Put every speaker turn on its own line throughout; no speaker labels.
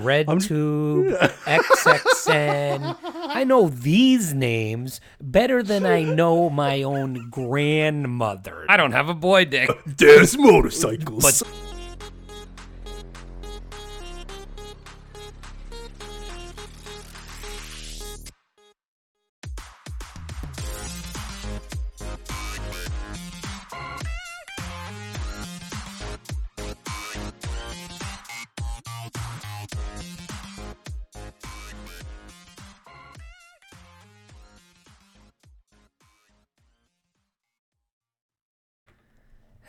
RedTube, XXN. I know these names better than I know my own grandmother. I don't have a boy dick.
There's motorcycles.
But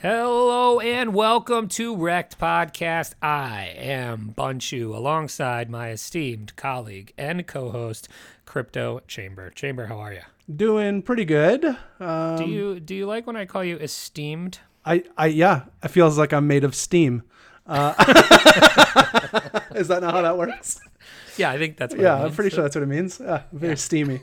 Hello and welcome to Wrecked Podcast. I am Bunchu alongside my esteemed colleague and co-host Crypto Chamber. Chamber, how are you?
Doing pretty good. Um,
Do you do you like when I call you esteemed?
I, I, yeah, it feels like I'm made of steam. Uh, is that not how that works?
Yeah, I think that's what
Yeah, I'm
means.
pretty sure that's what it means. Yeah, very steamy.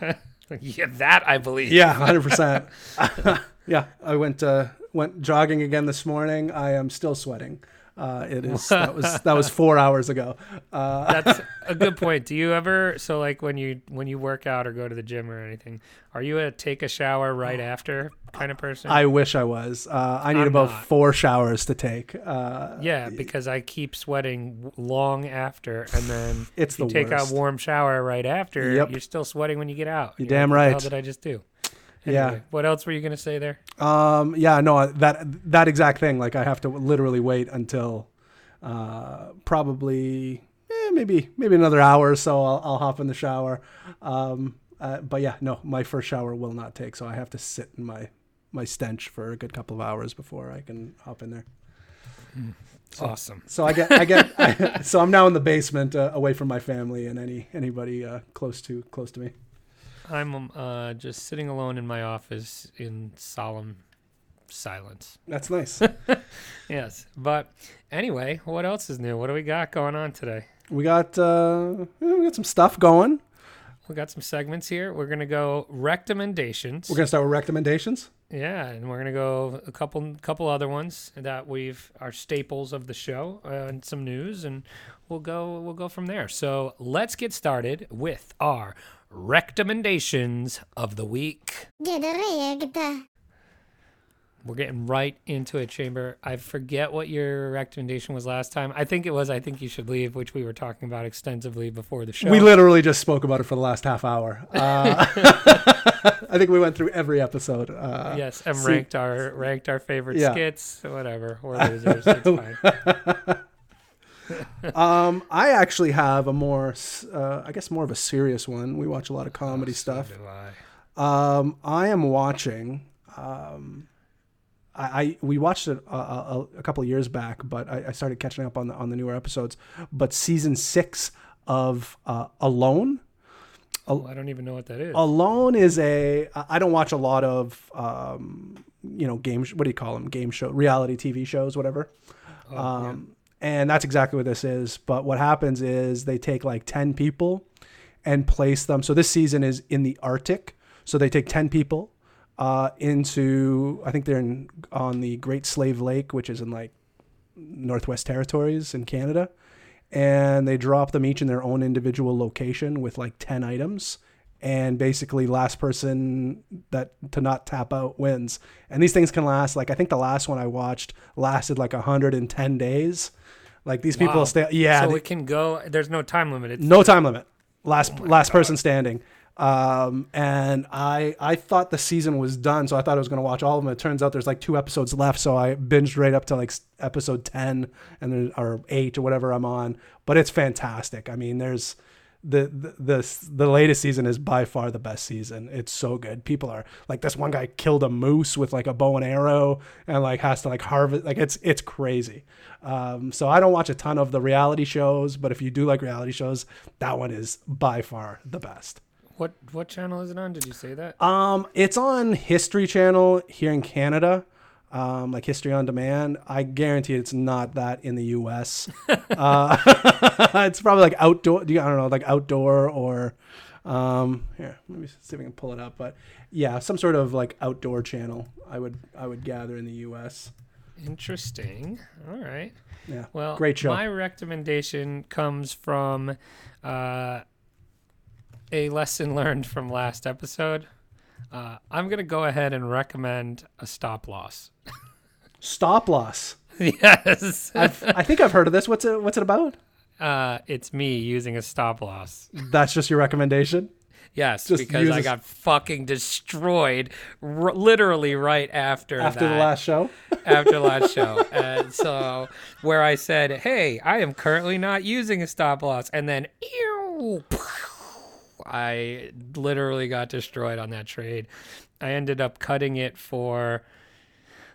Yeah, that I believe.
Yeah, hundred percent. Yeah, I went uh, went jogging again this morning. I am still sweating. Uh, it is that was that was four hours ago. Uh,
That's a good point. Do you ever so like when you when you work out or go to the gym or anything, are you a take a shower right after kind of person?
I wish I was. Uh, I need
I'm
about
not.
four showers to take. Uh,
yeah, because I keep sweating long after, and then
It's
you
the
take
worst.
a warm shower right after.
Yep.
You're still sweating when you get out.
You're
You're
damn
like, "What
right.
hell did I just do?
Yeah.
What else were you gonna say there?
Um, yeah, no, that that exact thing. Like I have to literally wait until uh, probably eh, maybe maybe another hour or so. I'll, I'll hop in the shower. Um, uh, but yeah, no, my first shower will not take, so I have to sit in my my stench for a good couple of hours before I can hop in there. So-
awesome.
So I get I get so I'm now in the basement, uh, away from my family and any anybody uh, close to close to me.
I'm um, uh, just sitting alone in my office in solemn silence.
That's nice.
Yes, but anyway, what else is new? What do we got going on today?
we got uh, we got some stuff going.
We got some segments here. We're gonna go recommendations.
We're gonna start with recommendations.
yeah, and we're gonna go a couple couple other ones that we've are staples of the show uh, and some news, and we'll go we'll go from there. So let's get started with our recommendations of the week.
Get rigged.
We're getting right into it, Chamber. I forget what your recommendation was last time. I think it was I think you should leave, which we were talking about extensively before the show.
We literally just spoke about it for the last half hour. Uh, I think we went through every episode. Uh,
yes, and
see-
ranked our ranked our favorite
Yeah.
skits. Whatever, we're losers. it's fine.
Um, I actually have a more, uh, I guess, more of a serious one. We watch a lot of comedy
Oh,
stuff.
I.
Um, I am watching. Um, I, I we watched it a, a, a couple of years back, but I, I started catching up on the on the newer episodes. But season six of uh, Alone.
Oh, I don't even know what that is.
Alone is a. I don't watch a lot of, um, you know, game. What do you call them? Game show, reality TV shows, whatever.
Oh,
Um, And that's exactly what this is. But what happens is they take like ten people and place them. So this season is in the Arctic. So they take ten people uh, into. I think they're in on the Great Slave Lake, which is in like Northwest Territories in Canada. And they drop them each in their own individual location with like 10 items. And basically, last person that to not tap out wins. And these things can last like I think the last one I watched lasted like 110 days. Like these people
Wow.
stay. Yeah,
so
they-
it can go. There's no time limit. It's,
no time limit. Last
Oh
last
God.
person standing. Um, and I I thought the season was done, so I thought I was going to watch all of them. It turns out there's like two episodes left, so I binged right up to like episode ten and there or eight or whatever I'm on. But it's fantastic. I mean, there's the the the, the latest season is by far the best season. It's so good. People are like this one guy killed a moose with like a bow and arrow and like has to like harvest like it's it's crazy. Um, so I don't watch a ton of the reality shows, but if you do like reality shows, that one is by far the best.
What what channel is it on? Did you say that?
Um, it's on History Channel here in Canada, um, like History on Demand. I guarantee it's not that in the U.S. uh, it's probably like outdoor. I don't know, like outdoor or um, here. Let me see if I can pull it up. But yeah, some sort of like outdoor channel. I would I would gather in the U.S.
Interesting. All right.
Yeah.
Well,
Great show.
My recommendation comes from uh, a lesson learned from last episode. Uh, I'm gonna go ahead and recommend a stop loss.
Stop loss.
yes,
I think I've heard of this. What's it? What's it about?
uh, it's me using a stop loss.
That's just your recommendation.
Yes,
Just
because
use
I got fucking destroyed, r- literally right after
After the last show.
after the last show. And so, where I said, "Hey, I am currently not using a stop loss," and then, ew, I literally got destroyed on that trade. I ended up cutting it for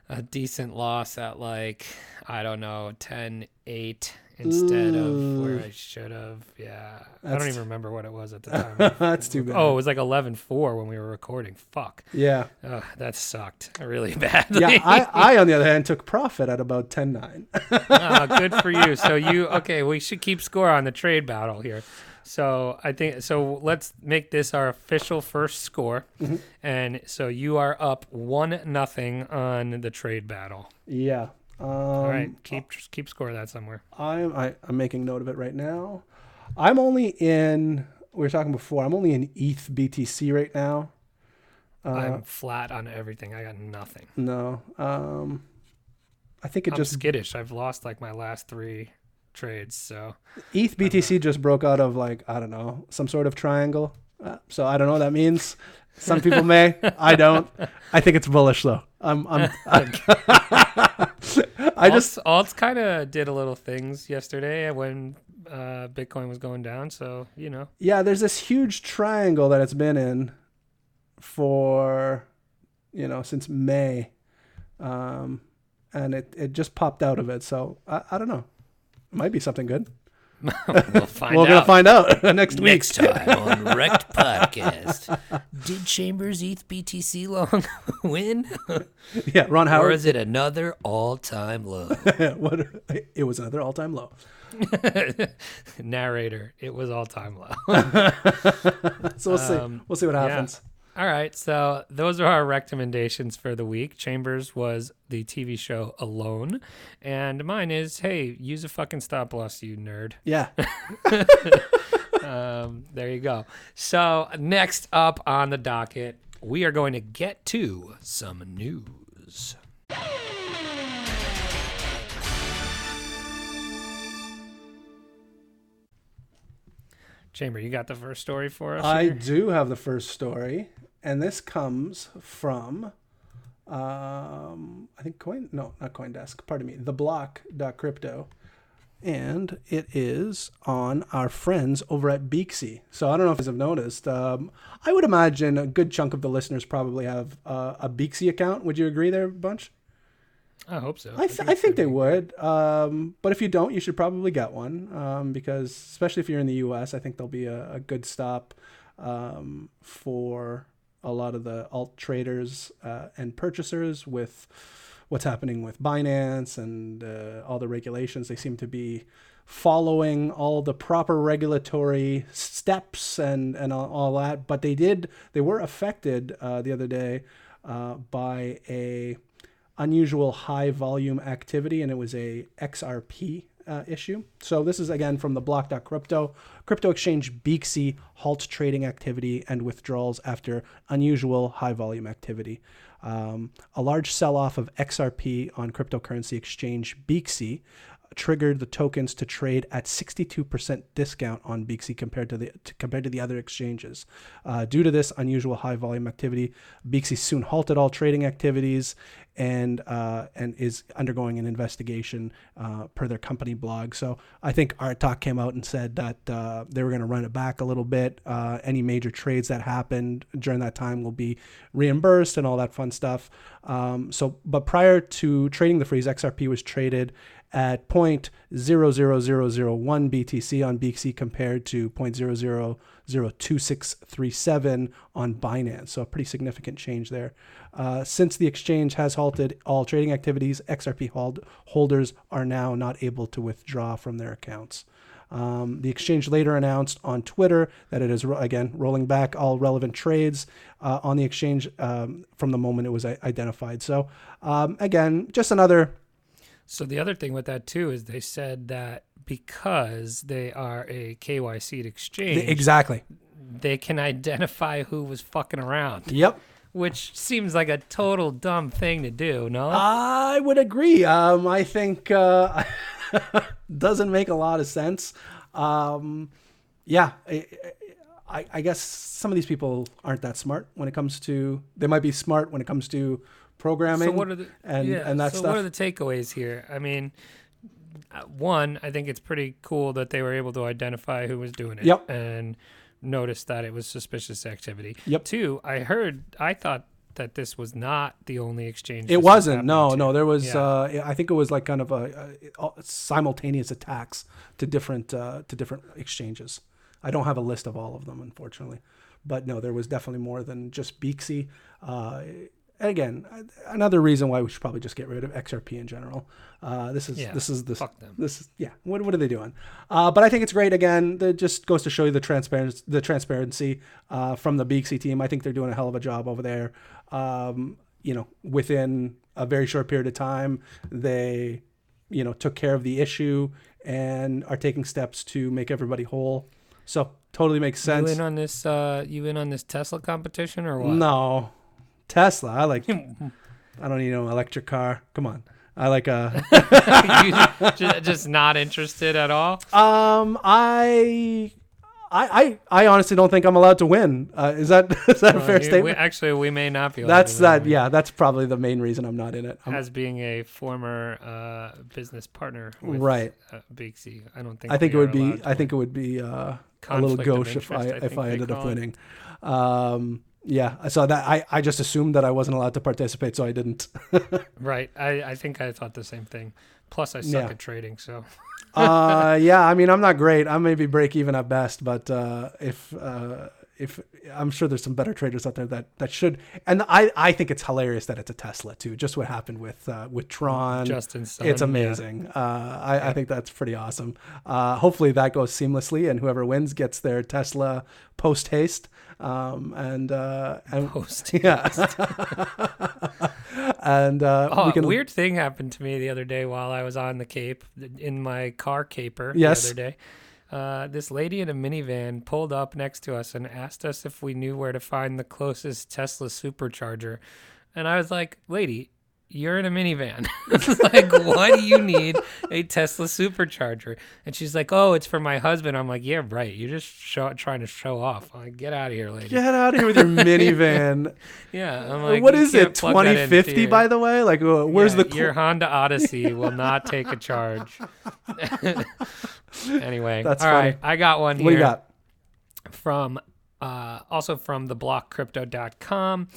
a decent loss at like I don't know 10 8 instead of where I should have. Yeah. I don't even remember what it was at the time.
That's too bad.
oh, it was like 11 4 when we were recording. Fuck.
Yeah.
Ugh, that sucked really badly.
Yeah. I, I, on the other hand, took profit at about 10 9.
Ah, good for you. So you okay? We should keep score on the trade battle here. So I think so. Let's make this our official first score,
Mm-hmm.
and so you are up one nothing on the trade battle.
yeah. Um,
All right, keep keep score of that somewhere.
I'm, I, I'm making note of it right now. I'm only in, we were talking before, I'm only in ETH BTC right now. Uh,
I'm flat on everything. I got nothing.
no. Um, I think it
I'm
just,
skittish. I've lost like my last three trades. So
ETH BTC just broke out of like, I don't know, some sort of triangle. Uh, so I don't know what that means. Some people may. I don't. I think it's bullish though. I'm. I'm. I just.
Alts, alts kind of did a little things yesterday when uh, Bitcoin was going down. So you know,
Yeah, there's this huge triangle that it's been in for, you know, since May, um, and it it just popped out of it. So I, I don't know. Might be something good.
we'll find
We're gonna
out.
find out next week.
Next time on Wrecked Podcast. Did Chambers ETH BTC long win?
Yeah, Ron Howard.
Or
Howard.
is it another all time low?
what? It was another all-time low.
narrator. It was all time low.
So we'll see.
Um,
We'll see what happens.
All right, so those are our recommendations for the week. Chambers was the TV show Alone, and mine is hey, use a fucking stop loss, you nerd.
Yeah.
Um, there you go. So next up on the docket, we are going to get to some news. Chamber, you got the first story for us?
I
here?
do have the first story, and this comes from, um, I think Coin, no, not CoinDesk. Pardon me, the Block.crypto, and it is on our friends over at Beaxy. So I don't know if you guys have noticed. Um, I would imagine a good chunk of the listeners probably have uh, a Beaxy account. Would you agree, there, bunch?
I hope so.
I, th- I think they would. Um, but if you don't, you should probably get one um, because, especially if you're in the U.S., I think there'll be a, a good stop um, for a lot of the alt traders uh, and purchasers with what's happening with Binance and uh, all the regulations. They seem to be following all the proper regulatory steps and, and all, all that. But they did, they were affected uh, the other day uh, by a unusual high volume activity, and it was a XRP uh, issue. So this is again from the block.crypto. Crypto exchange Beaxy halts trading activity and withdrawals after unusual high volume activity. Um, a large sell off of XRP on cryptocurrency exchange Beaxy triggered the tokens to trade at 62% discount on Beaxy compared to the to, compared to the other exchanges. Uh, due to this unusual high volume activity, Beaxy soon halted all trading activities and uh, and is undergoing an investigation uh, per their company blog. So I think Artak came out and said that uh, they were going to run it back a little bit. Uh, any major trades that happened during that time will be reimbursed and all that fun stuff. Um, so, but prior to trading the freeze, XRP was traded at 0.00001 BTC on Beaxy compared to 0.002637 on Binance. So a pretty significant change there. Uh, since the exchange has halted all trading activities, XRP hold- holders are now not able to withdraw from their accounts. Um, the exchange later announced on Twitter that it is again rolling back all relevant trades uh, on the exchange um, from the moment it was identified. So um, again, just another
So the other thing with that too is they said that because they are a KYC exchange,
Exactly.
they can identify who was fucking around,
Yep.
which seems like a total dumb thing to do. No,
I would agree. Um, I think uh, doesn't make a lot of sense. Um, yeah, I, I, I guess some of these people aren't that smart when it comes to. They might be smart when it comes to programming.
So what are the
and
yeah,
and that
so
stuff.
what are the takeaways here? I mean, uh, one, I think it's pretty cool that they were able to identify who was doing it.
Yep.
And notice that it was suspicious activity.
Yep.
Two, I heard, I thought that this was not the only exchange.
It
was
wasn't. No,
to.
no. There was.
Yeah.
Uh, I think it was like kind of a, a simultaneous attacks to different uh, to different exchanges. I don't have a list of all of them, unfortunately, but no, there was definitely more than just Beaxy. Uh, again, another reason why we should probably just get rid of XRP in general. Uh, this is
Yeah,
this is
them.
this is yeah. What what are they doing? Uh, but I think it's great. Again, that just goes to show you the transparency the transparency uh, from the Beaxy team. I think they're doing a hell of a job over there. Um, you know, within a very short period of time, they you know took care of the issue and are taking steps to make everybody whole. So totally makes sense.
You in on this? Uh, you in on this Tesla competition or what?
No, Tesla. I like. I don't need no electric car. Come on. I like a.
you just, just not interested at all.
Um, I, I, I, I honestly don't think I'm allowed to win. Uh, is that is that a
Well,
fair statement?
we- actually, we may not be.
that's
to win.
that. Yeah, that's probably the main reason I'm not in it. I'm-
As being a former uh, business partner, with,
right.
Uh, Beaxy, I don't think.
I think it would be. I think it would be uh, a little gauche if I
I
if I ended up winning. Um, yeah. So that I I just assumed that I wasn't allowed to participate, so I didn't.
Right. I, I think I thought the same thing. Plus, I suck
Yeah.
at trading, so
uh, yeah. I mean, I'm not great. I maybe break even at best, but uh, if uh, if I'm sure there's some better traders out there that that should. And I I think it's hilarious that it's a Tesla too. Just what happened with uh, with Tron.
Justin. Sun,
It's
yeah.
amazing. Uh, I, I think that's pretty awesome. Uh, hopefully that goes seamlessly, and whoever wins gets their Tesla post haste. Um, and uh, and
Post.
yeah, and uh,
Oh,
we can
a weird thing happened to me the other day while I was on the Cape in my car caper
Yes.
the other day. Uh, this lady in a minivan pulled up next to us and asked us if we knew where to find the closest Tesla supercharger. And I was like, lady, you're in a minivan. like, why do you need a Tesla supercharger? And she's like, oh, it's for my husband. I'm like, yeah, right. You're just show- trying to show off. I'm like, get out of here, lady.
get out of here with your minivan.
Yeah. I'm like,
what is it?
plug that into
2050, by the way. Like, uh, where's
yeah,
the
your Honda Odyssey will not take a charge. anyway,
That's
all right. I got one here
what do you got?
from uh, also from theblockcrypto.com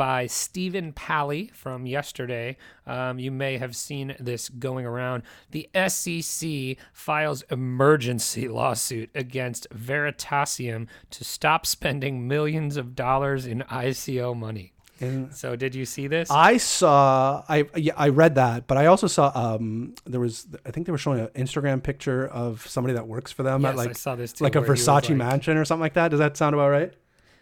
by Stephen Palley from yesterday. Um, you may have seen this going around. The SEC files emergency lawsuit against Veritaseum to stop spending millions of dollars in ICO money.
And
So, did you see this?
I saw, I yeah, I read that, but I also saw um there was I think they were showing an Instagram picture of somebody that works for them
yes,
at like
I saw this too.
like a Versace
like-
mansion or something like that. Does that sound about right?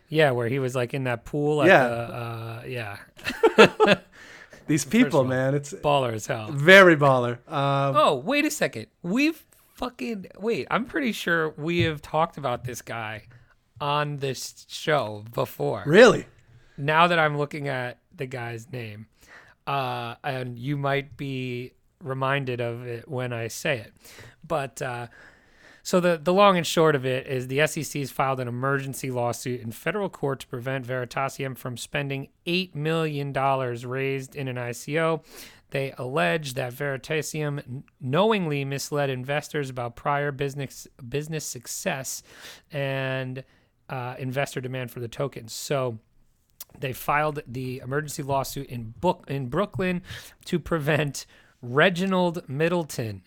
Yeah, where he was like in that pool. At
Yeah.
The, uh, yeah.
These people,
all,
man, it's
Baller as hell.
very baller. Um,
Oh, wait a second. We've fucking wait. I'm pretty sure we have talked about this guy on this show before.
Really?
Now that I'm looking at the guy's name, uh, and you might be reminded of it when I say it, but. Uh, so the, the long and short of it is the SEC has filed an emergency lawsuit in federal court to prevent Veritaseum from spending $8 million raised in an ICO. They allege that Veritaseum knowingly misled investors about prior business business success and uh, investor demand for the tokens. So they filed the emergency lawsuit in book in Brooklyn to prevent Reginald Middleton.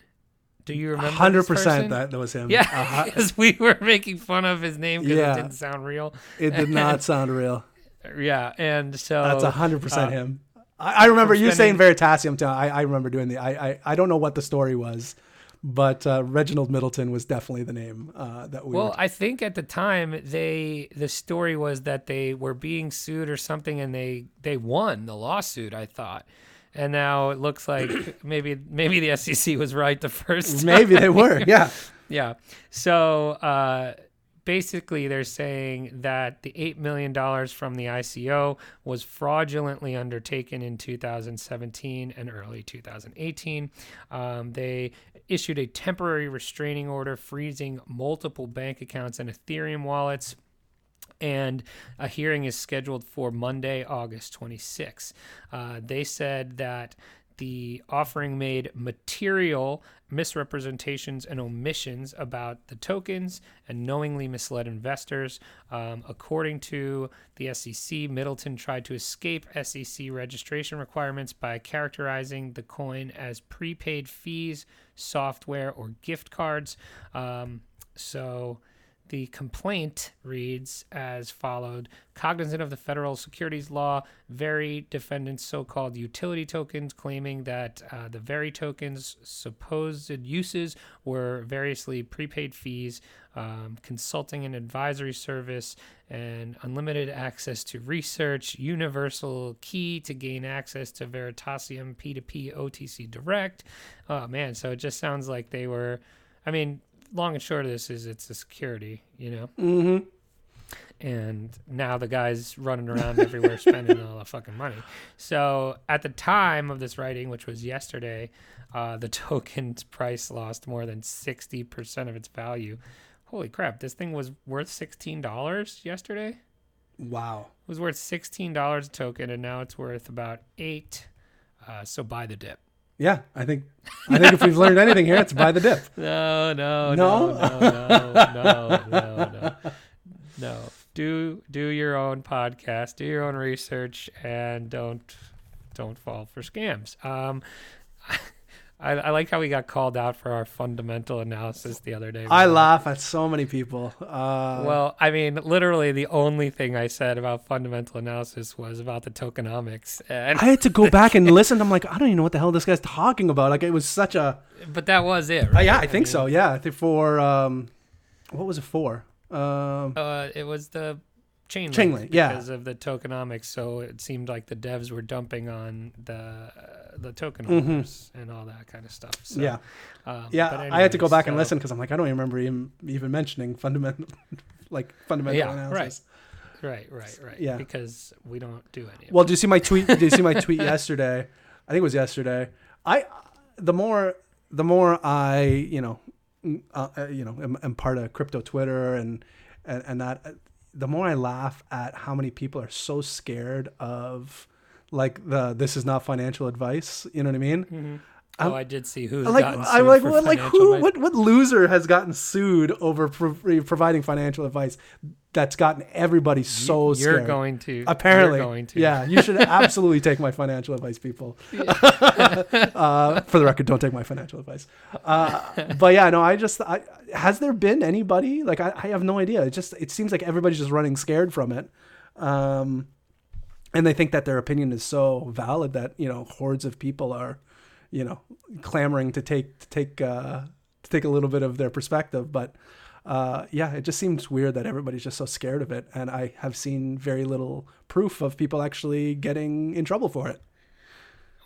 Do you remember?
Hundred percent. That that was him.
Yeah,
Uh-huh.
because we were making fun of his name because
Yeah.
it didn't sound real.
it did not sound real.
Yeah, and so
That's hundred percent
uh,
him. I, I remember you saying Veritaseum. Too. I, I remember doing the. I, I I don't know what the story was, but uh, Reginald Middleton was definitely the name uh, that we.
Well,
were-
I think at the time they the story was that they were being sued or something, and they they won the lawsuit. I thought, and now it looks like maybe maybe the SEC was right the first time.
Maybe they were. Yeah.
Yeah. So uh, basically, they're saying that the $8 million from the ICO was fraudulently undertaken in 2017 and early 2018. Um, they issued a temporary restraining order freezing multiple bank accounts and Ethereum wallets and a hearing is scheduled for Monday, August 26. Uh, they said that the offering made material misrepresentations and omissions about the tokens and knowingly misled investors. Um, according to the SEC, Middleton tried to escape SEC registration requirements by characterizing the coin as prepaid fees, software, or gift cards. Um, so the complaint reads as followed Cognizant of the federal securities law, Very defendants so called utility tokens, claiming that uh, the VERI tokens' supposed uses were variously prepaid fees, um, consulting and advisory service, and unlimited access to research, universal key to gain access to Veritaseum P2P OTC Direct. Oh man, so it just sounds like they were. I mean, long and short of this is it's a security, you know.
Mm-hmm.
And now the guy's running around everywhere spending all the fucking money. So at the time of this writing, which was yesterday, uh, the token's price lost more than sixty percent of its value. Holy crap! This thing was worth sixteen dollars yesterday.
Wow.
It was worth sixteen dollars a token, and now it's worth about eight. Uh, so buy the dip.
Yeah, I think I think if we've learned anything here, it's buy the dip.
No, no,
No?
no, no, no, no, no, no. No. Do do your own podcast, do your own research, and don't don't fall for scams. Um, I, I like how we got called out for our fundamental analysis the other day.
I laugh at so many people. Uh,
Well, I mean, literally, the only thing I said about fundamental analysis was about the tokenomics, and
I had to go back and listen. I'm like, I don't even know what the hell this guy's talking about. Like, it was such a.
but that was it.
Uh, yeah, I think
mean,
so. Yeah, I for um, what was it for? Um,
Uh, it was the chain link
Chain link, yeah.
because of the tokenomics. So it seemed like the devs were dumping on the uh, the token holders and all that kind of stuff. So,
Mm-hmm. yeah,
um,
yeah.
but
I had to go
anyways,
back and listen because I'm like, I don't even remember him even mentioning fundamental, like fundamental
Yeah,
analysis.
Right, right, right.
Yeah.
because we don't do any. Of
Well, do you see my tweet? Did you see my tweet yesterday? I think it was yesterday. I the more the more I you know uh, uh, you know am, am part of crypto Twitter and and, and that the more I laugh at how many people are so scared of like the this is not financial advice. You know what I mean?
Mhm. Oh, I did see who's
like
gotten sued
I'm like what like who
advice.
what what loser has gotten sued over pro- providing financial advice that's gotten everybody so
You're
scared.
going to
Apparently,
you're going to.
yeah, you should absolutely take my financial advice, people. uh, for the record, don't take my financial advice. Uh, but yeah, no, I just, I, has there been anybody like I, I have no idea. It just, it seems like everybody's just running scared from it, um, and they think that their opinion is so valid that you know hordes of people are, you know, clamoring to take to take uh, to take a little bit of their perspective, but uh, yeah, it just seems weird that everybody's just so scared of it. And I have seen very little proof of people actually getting in trouble for it.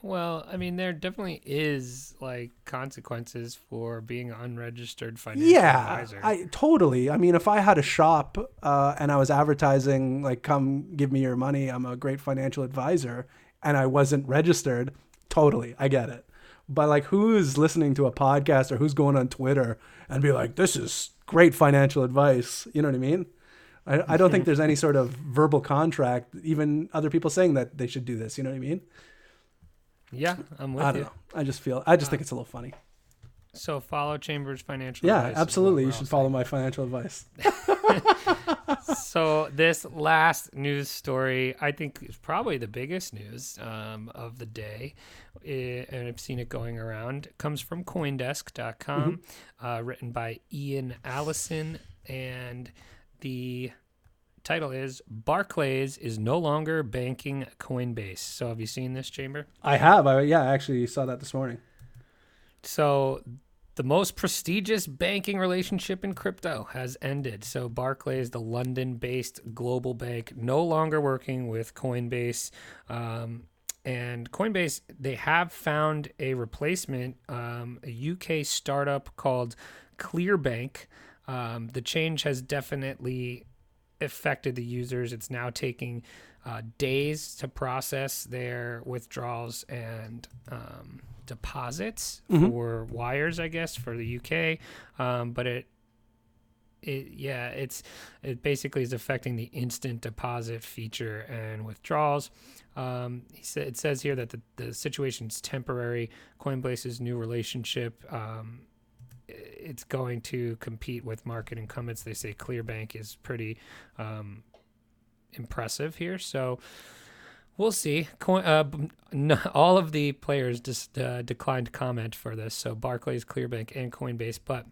Well, I mean, there definitely is like consequences for being an unregistered financial
Yeah,
advisor.
I totally. I mean, if I had a shop uh, and I was advertising like, "Come give me your money. I'm a great financial advisor," and I wasn't registered, totally, I get it. But like, who's listening to a podcast or who's going on Twitter and be like, "This is great financial advice"? You know what I mean? I, I don't think there's any sort of verbal contract, even other people saying that they should do this. You know what I mean?
yeah, I'm with
I don't
you.
know. I just feel. I just think it's a little funny.
So follow Chambers Financial.
Yeah,
Advice is what
absolutely. You should follow my financial advice.
so this last news story i think is probably the biggest news um, of the day I- and i've seen it going around it comes from coindesk.com uh, written by ian allison and the title is barclays is no longer banking coinbase so have you seen this chamber
I have. I yeah, I actually saw that this morning.
So, the most prestigious banking relationship in crypto has ended. So, Barclays, the London based global bank, no longer working with Coinbase. Um, and Coinbase, they have found a replacement, um, a UK startup called Clearbank. Um, the change has definitely affected the users. It's now taking uh, days to process their withdrawals and um, deposits for wires, I guess, for the UK. Um, but it it yeah it's it basically is affecting the instant deposit feature and withdrawals. Um, he said it says here that the, the situation is temporary coinbase's new relationship. Um, it's going to compete with market incumbents. They say clearbank is pretty um, impressive here. So We'll see. Coin, uh, b- n- all of the players just uh, declined comment for this. So Barclays, Clearbank, and Coinbase. But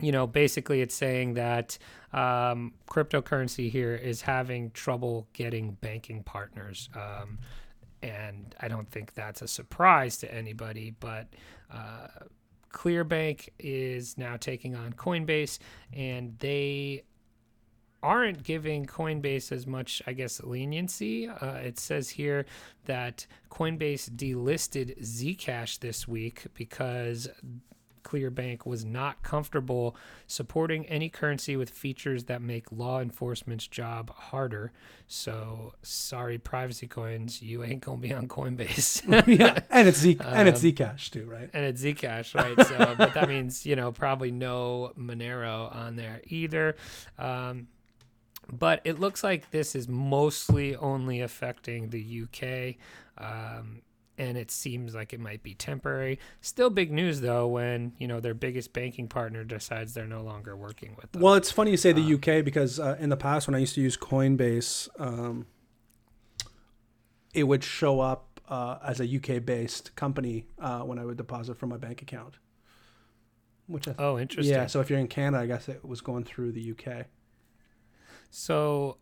you know, basically, it's saying that um, cryptocurrency here is having trouble getting banking partners. Um, and I don't think that's a surprise to anybody. But uh, Clearbank is now taking on Coinbase, and they aren't giving Coinbase as much, I guess, leniency. Uh, it says here that Coinbase delisted Zcash this week because Clearbank was not comfortable supporting any currency with features that make law enforcement's job harder. So, sorry, privacy coins, you ain't gonna be on Coinbase.
yeah, and it's Z and it's
Um,
Zcash too, right?
and it's Zcash, right? So, but that means you know probably no Monero on there either. Um, but it looks like this is mostly only affecting the UK, um, and it seems like it might be temporary. Still big news though when you know their biggest banking partner decides they're no longer working with them.
Well, it's funny you say the UK because uh, in the past when I used to use Coinbase, um, it would show up uh, as a UK based company uh, when I would deposit from my bank account. Which I th-
oh, interesting.
yeah, so if you're in Canada, I guess it was going through the UK.
So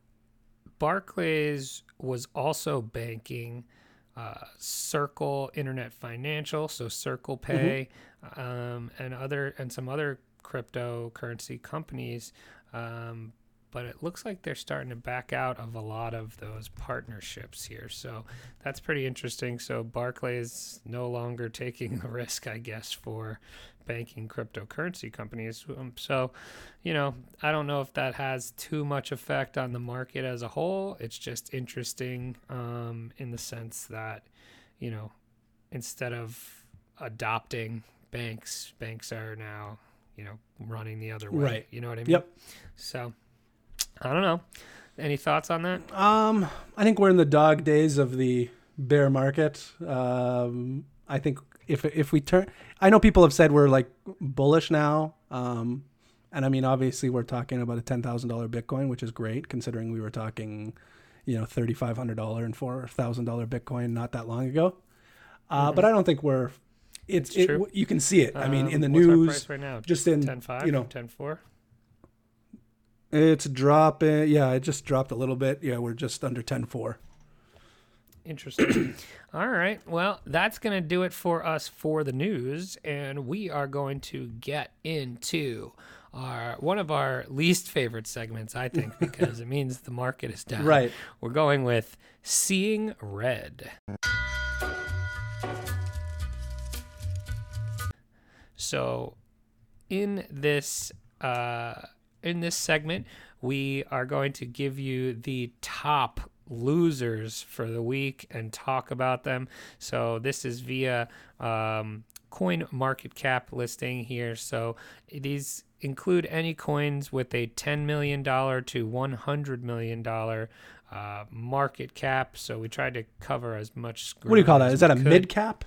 Barclays was also banking uh, Circle Internet Financial, so Circle Pay, um, and other and some other cryptocurrency companies. Um, but it looks like they're starting to back out of a lot of those partnerships here. So that's pretty interesting. So Barclays no longer taking the risk, I guess, for banking cryptocurrency companies. Um, so, you know, I don't know if that has too much effect on the market as a whole. It's just interesting um, in the sense that, you know, instead of adopting banks, banks are now, you know, running the other way.
Right.
You know what I mean?
Yep.
So, I don't know. Any thoughts on that?
Um, I think we're in the dog days of the bear market. Um, I think if if we turn, I know people have said we're like bullish now. Um, and I mean, obviously, we're talking about a ten thousand dollar Bitcoin, which is great considering we were talking, you know, thirty five hundred dollar and four thousand dollar Bitcoin not that long ago. Uh, But I don't think we're. It's,
It's
it,
true.
you can see it. I mean, in the
Um,
news,
right now?
just in
ten five,
you know,
ten four.
It's dropping. Yeah, it just dropped a little bit. Yeah, we're just under ten four.
Interesting. All right. Well, that's going to do it for us for the news. And we are going to get into our one of our least favorite segments, I think, because it means the market is down.
Right.
We're going with Seeing Red. So, in this uh, in this segment, we are going to give you the top losers for the week and talk about them. So this is via um, Coin Market Cap listing here. So these include any coins with a $10 million to $100 million uh, market cap. So we tried to cover as much.
What do you call
that?
Is that?
as
Is that a
could.
mid cap?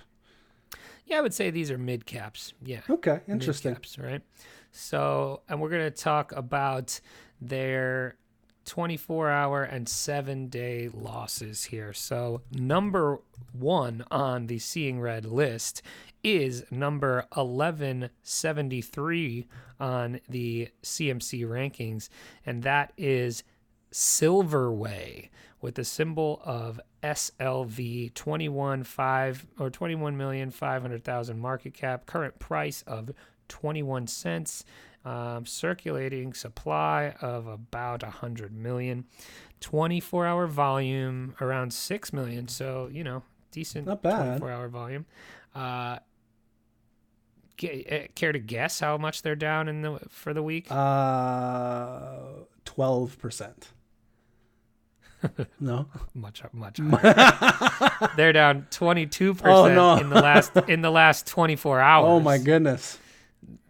Yeah, I would say these are mid caps. Yeah.
Okay, interesting.
Mid-caps, right? So, and we're going to talk about their 24 hour and seven day losses here. So, number one on the Seeing Red list is number 1173 on the CMC rankings, and that is Silverway with the symbol of SLV 21.5 or 21 million 500,000 market cap, current price of 21 cents, um, circulating supply of about 100 million, 24 hour volume around 6 million. So, you know, decent.
Not bad.
24 hour volume. Uh, uh, care to guess how much they're down in the for the week?
Uh, twelve percent. No.
much much higher. they're down 22%
Oh, no.
in the last in the last 24 hours.
Oh my goodness.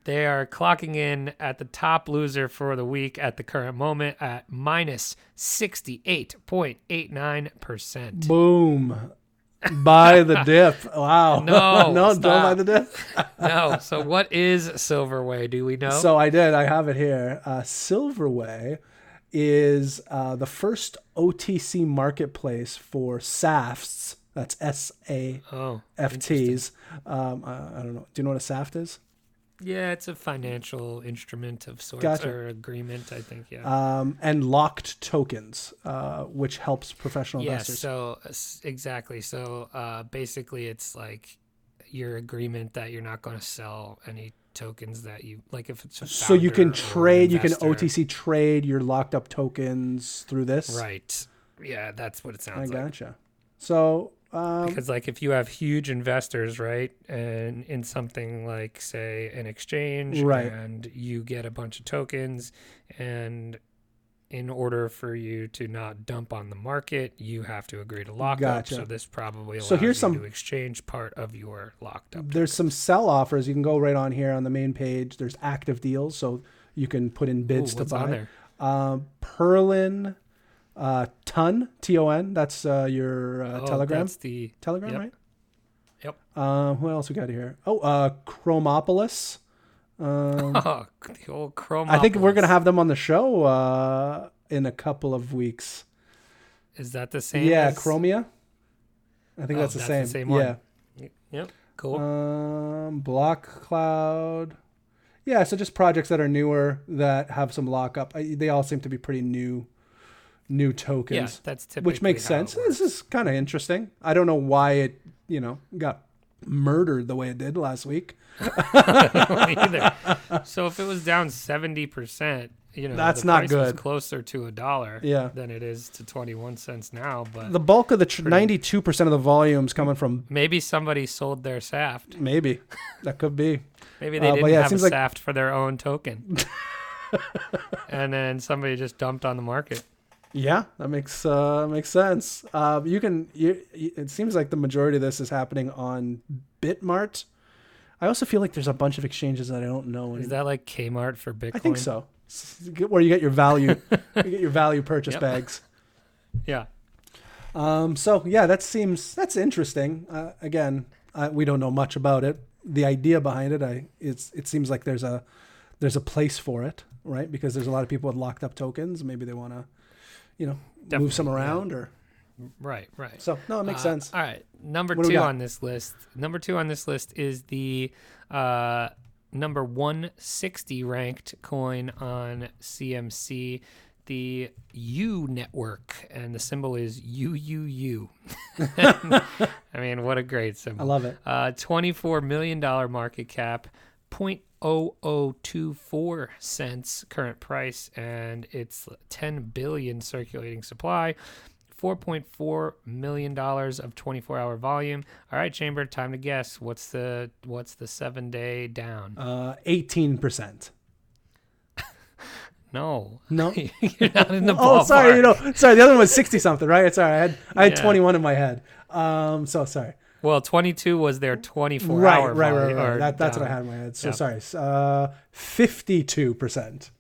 They are clocking in at the top loser for the week at the current moment at minus 68.89%.
Boom. Buy the dip. Wow.
No,
no, don't buy the dip.
no. So what is Silverway? Do we know?
So I did. I have it here. Uh, Silverway is uh, the first OTC marketplace for SAFTs. That's S A
oh,
Ts. Um, I, I don't know. Do you know what a SAFT is?
Yeah, it's a financial instrument of sorts
Gotcha.
or agreement, I think. Yeah.
Um, and locked tokens, uh, which helps professional
yeah.
investors.
So uh, exactly. So uh, basically, it's like your agreement that you're not going to sell any tokens that you like if it's
so you can trade, you can. OTC trade your locked up tokens through this.
Right. Yeah, that's what it
I
sounds like.
I gotcha. So um,
Because like if you have huge investors, right, and in something like say an exchange,
Right.
and you get a bunch of tokens, and in order for you to not dump on the market, you have to agree to lock
Gotcha.
up. So this probably allows
So here's
you
some-
to exchange part of your locked up.
there's some sell offers. You can go right on here on the main page. There's active deals, so you can put in
Ooh,
bids to
what's on
buy.
there?
Um, Perlin, uh, Ton T O N. That's uh, your uh,
Oh,
Telegram.
That's the
Telegram,
yep.
right?
Yep.
Um, who else we got here? Oh, uh, Chromapolis. Um,
oh, the old Chrome.
I think we're gonna have them on the show uh, in a couple of weeks.
Is that the same?
yeah,
as-
Chromia. I think
Oh,
that's the
that's
same.
the same one.
Yeah.
Yep. Cool.
Um, Block Cloud. Yeah, so just projects that are newer that have some lockup. I, they all seem to be pretty new, new
yeah,
tokens,
that's typically
which makes sense. This is kind of interesting. I don't know why it, you know, got murdered the way it did last week.
either. So if it was down seventy percent, you know,
That's not good.
closer to a dollar
Yeah.
than it is to twenty one cents now. But
The bulk of the tr- 92% of the volumes coming from
maybe somebody sold their saft.
maybe that could be.
Maybe they
Uh,
didn't
yeah,
have a
like-
saft for their own token, and then somebody just dumped on the market.
Yeah, that makes uh, makes sense. Uh, you can. You, it seems like the majority of this is happening on Bitmart. I also feel like there's a bunch of exchanges that I don't know.
Is that like Kmart for Bitcoin?
I think so. Where you get your value, you get your value purchase
Yep.
bags.
Yeah.
Um, so yeah, that seems that's interesting. Uh, again, uh, we don't know much about it. The idea behind it, I it's it seems like there's a there's a place for it, right? Because there's a lot of people with locked up tokens. Maybe they want to, you know, move some
Definitely, yeah.
around or
Right. Right.
so. No, it makes
Uh,
sense.
All right. Number
What
two on this list. Number two on this list is the uh, number 160 ranked coin on CMC, the U network, and the symbol is UUU. I mean, what a great symbol!
I love it.
Uh, $24 million market cap, 0.0024 cents current price, and it's 10 billion circulating supply. $4.4 million of 24 hour volume. All right, Chamber, time to guess. What's the what's the seven day down?
Uh, eighteen percent.
No.
No.
You're not in the ballpark.
Oh, sorry. You know, sorry. The other one was sixty something, right? Sorry, I had I had
Yeah.
twenty one in my head. Um, so sorry.
Well, 22 was their 24
Right,
hour
right, right, right. That, that's what I had in my head. So sorry. Uh, fifty-two percent.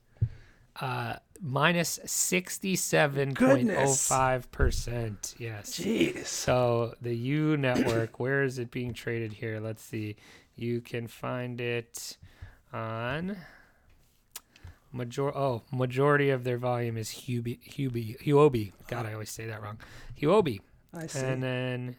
Uh, minus 67.05%. Yes.
Jeez.
So the U network, where is it being traded here? Let's see. You can find it on major. Oh, majority of their volume is Hubi, Hubi, Huobi. God, I always say that wrong. Huobi,
I see.
and then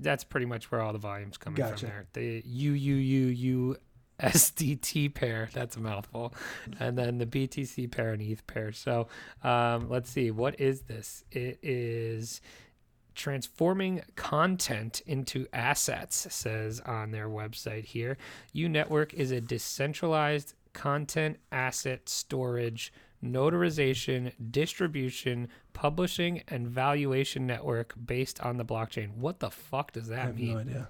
that's pretty much where all the volume's coming
Gotcha.
from there. The UUUU SDT pair, that's a mouthful, and then the BTC pair and ETH pair. So um, let's see, what is this? It is transforming content into assets says on their website here U Network is a decentralized content asset storage, notarization, distribution, publishing, and valuation network based on the blockchain. What the fuck does
I
that
have
mean?
no idea.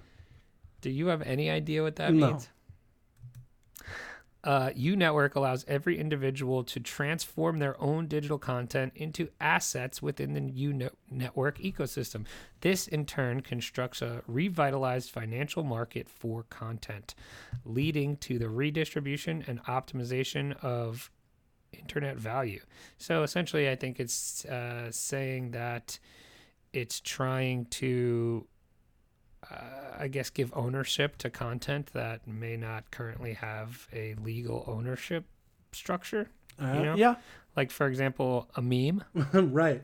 Do you have any idea what that
No.
means? Uh, U Network allows every individual to transform their own digital content into assets within the U Net- Network ecosystem. This, in turn, constructs a revitalized financial market for content, leading to the redistribution and optimization of internet value. So, essentially, I think it's uh, saying that it's trying to uh, I guess, give ownership to content that may not currently have a legal ownership structure.
Uh,
know?
Yeah,
Like, for example, a meme.
right.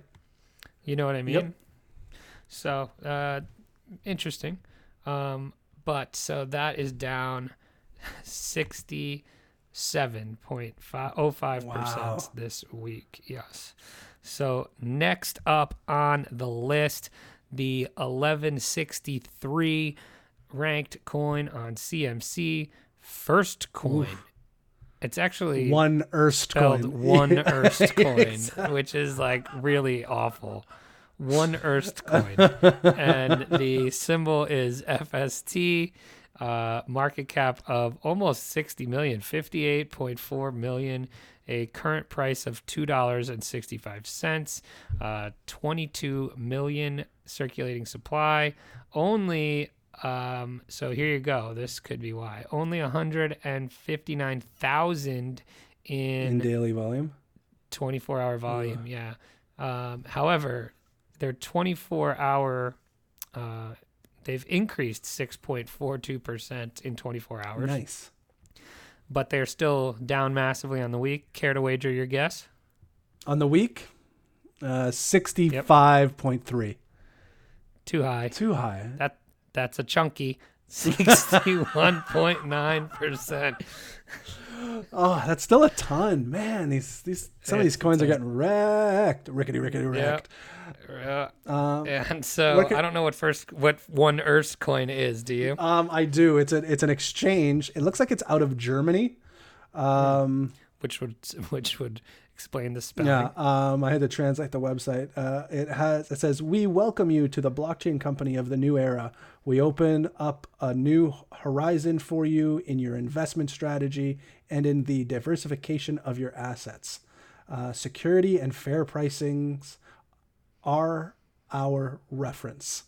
You know what I mean?
Yep.
So, uh, interesting. Um, but so that is down 67.05%
Wow.
this week. Yes. So, next up on the list, the 1163 ranked coin on CMC, First Coin. It's actually
One Erst coin.
one Erst coin, which is like really awful. One Erst coin. and the symbol is FST, uh, market cap of almost 60 million, 58.4 million, a current price of $2.65, uh, 22 million circulating supply, only um, so here you go. This could be why. Only 159,000
in
in
daily volume.
24 hour volume. Yeah. Um, however, their 24 hour, uh, they've increased 6.42% in 24 hours,
Nice.
but they're still down massively on the week. Care to wager your guess?
On the week, uh, sixty-five point three.
Too high.
Too high.
That that's a chunky 61.9%.
Oh, that's still a ton, man. These these some of these coins are getting wrecked, rickety, rickety,
Yeah.
wrecked.
Uh,
Um,
and so
What
I don't know what first what one Earth coin is. Do you?
um, I do. It's a it's an exchange. It looks like it's out of Germany. Um,
Which would which would explain the spelling.
yeah. Um, I had to translate the website. Uh, it has it says we welcome you to the blockchain company of the new era. We open up a new horizon for you in your investment strategy and in the diversification of your assets. Uh, security and fair pricings are our reference.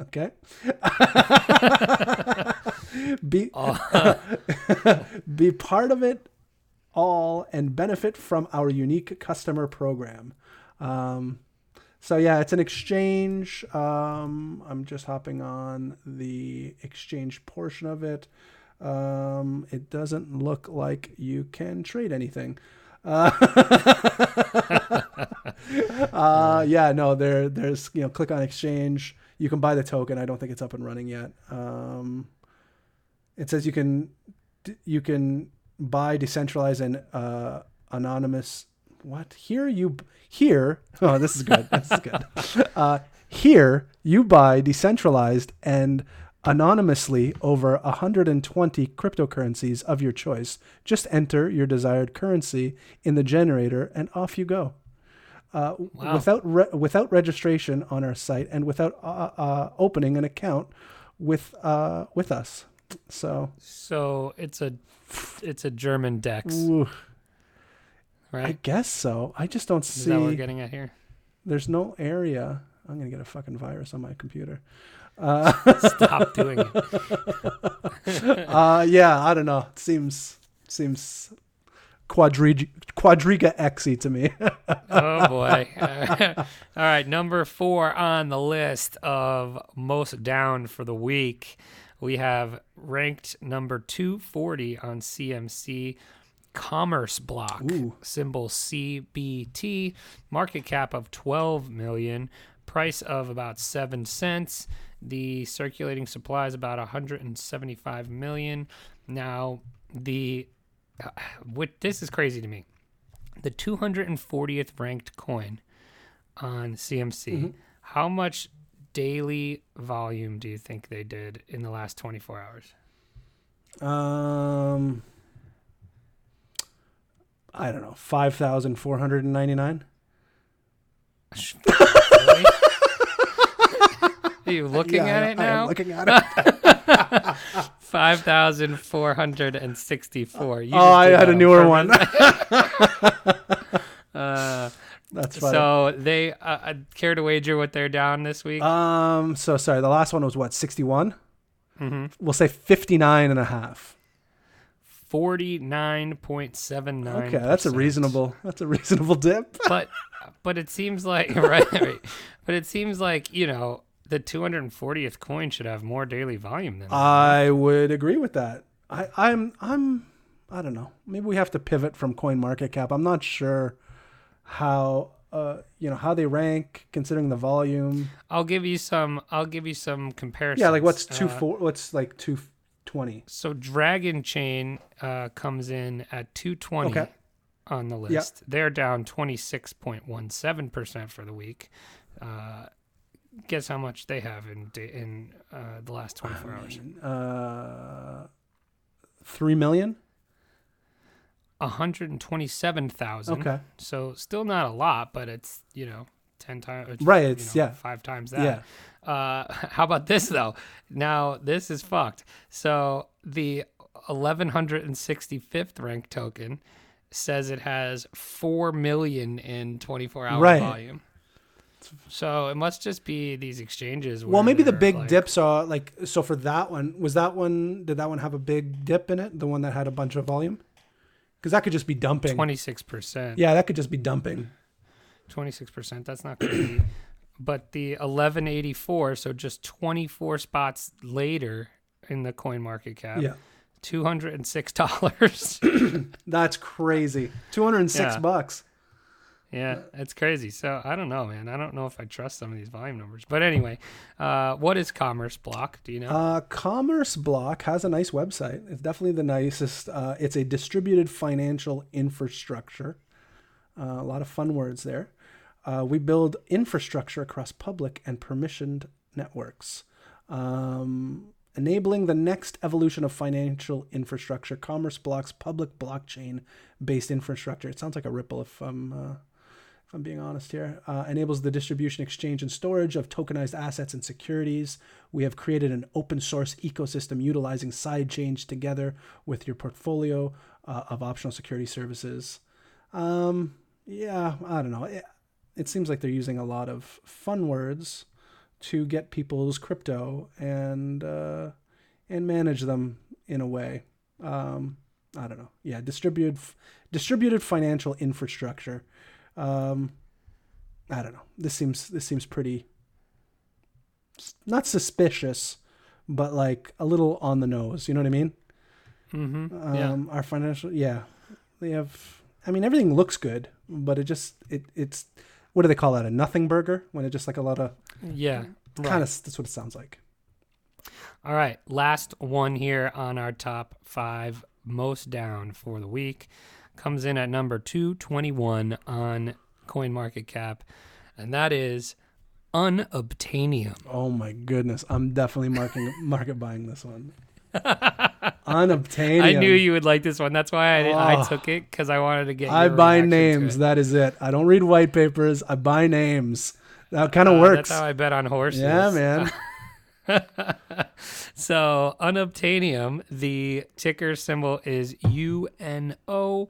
Okay. be be part of it all and benefit from our unique customer program. Um, so yeah, it's an exchange. Um, I'm just hopping on the exchange portion of it. Um, it doesn't look like you can trade anything. Uh, uh, yeah, no, there, there's, you know, click on exchange. You can buy the token. I don't think it's up and running yet. Um, it says you can, you can buy decentralized and uh, anonymous. What here you here? Oh, this is good. This is good. Uh, here you buy decentralized and anonymously over 120 cryptocurrencies of your choice. Just enter your desired currency in the generator, and off you go. Uh,
Wow.
Without re- without registration on our site and without uh, uh, opening an account with uh, with us. So
So it's a it's a German Dex,
ooh, I guess so. I just don't see.
Is that what we're getting at here?
There's no area. I'm gonna get a fucking virus on my computer. Uh,
Stop doing it.
uh, yeah, I don't know. It seems seems quadrig quadriga xy to me.
Oh boy! All right, number four on the list of most down for the week, we have ranked number two forty on CMC. Commerce Block,
Ooh.
symbol CBT, market cap of 12 million, price of about 7 cents. The circulating supply is about 175 million. Now, the what this is crazy to me. The 240th ranked coin on CMC. How much daily volume do you think they did in the last 24 hours?
um, I don't know, five thousand four hundred and ninety nine.
Are you looking at it
I am
now?
looking at it.
Five thousand four hundred and sixty-four. You
oh, I had a newer one.
Uh,
That's funny.
so they uh, uh, care to wager what they're down this week?
um, so sorry. The last one was what sixty one.
Mm-hmm.
We'll say 59 and a half.
Forty-nine point seven nine.
Okay, that's a reasonable. That's a reasonable dip.
But but it seems like right, right. But it seems like you know the 240th coin should have more daily volume than that.
I would agree with that. I, I'm I'm I don't know. Maybe we have to pivot from coin market cap. I'm not sure how uh you know how they rank considering the volume.
I'll give you some. I'll give you some comparisons.
Yeah, like what's two
Uh,
four? What's like two twenty?
So Dragon Chain uh, comes in at 220
Okay.
on the list. They're down 26.17% for the week. Uh, guess how much they have in in uh, the last 24 hours?
Uh, three million.
127,000.
Okay.
So still not a lot, but it's, you know, 10 times.
Right,
you
it's-
know,
yeah.
Five times that. Uh, how about this though? Now this is fucked. So the 1165th rank token says it has four million in 24 hour
Right.
volume. So it must just be these exchanges.
Well, maybe the big
like-
dips are like so. For that one, was that one? Did that one have a big dip in it? The one that had a bunch of volume? Because that could just be dumping.
26%.
Yeah, that could just be dumping.
26%. That's not crazy. But the 1184, so just 24 spots later in the coin market cap,
Yeah,
$206.
that's crazy. Two hundred and six
Yeah.
bucks.
Yeah, it's crazy. So I don't know, man. I don't know if I trust some of these volume numbers. But anyway, uh, what is Commerce Block? Do you know?
Uh, Commerce Block has a nice website. It's definitely the nicest. Uh, it's a distributed financial infrastructure. Uh, a lot of fun words there. Uh, we build infrastructure across public and permissioned networks, um, enabling the next evolution of financial infrastructure. Commerce Block's public blockchain-based infrastructure. It sounds like a Ripple if I'm. Uh, if I'm being honest here, uh, enables the distribution, exchange, and storage of tokenized assets and securities. We have created an open source ecosystem utilizing sidechains together with your portfolio uh, of optional security services. Um, yeah, I don't know. It, seems like they're using a lot of fun words to get people's crypto and uh, and manage them in a way. Um, I don't know. Yeah, distributed distributed financial infrastructure. Um, I don't know. This seems this seems pretty not suspicious, but like a little on the nose. You know what I mean?
mm-hmm.
Um,
yeah.
Our financial, yeah, they have. I mean, everything looks good, but it just it it's what do they call that? A nothing burger when it's just like a lot of
Yeah.
kind of that's what it sounds like.
All right. Last one here on our top five most down for the week comes in at number 221 on Coin Market Cap, and that is Unobtanium.
Oh my goodness, I'm definitely marking market buying this one. Unobtanium.
I knew you would like this one. That's why I, I
Oh.
took it because I wanted to get.
You.
I
buy names. That is it. I don't read white papers. I buy names. That kind of
Uh,
works.
That's how I bet on horses.
yeah, man.
so unobtanium, the ticker symbol is UNO,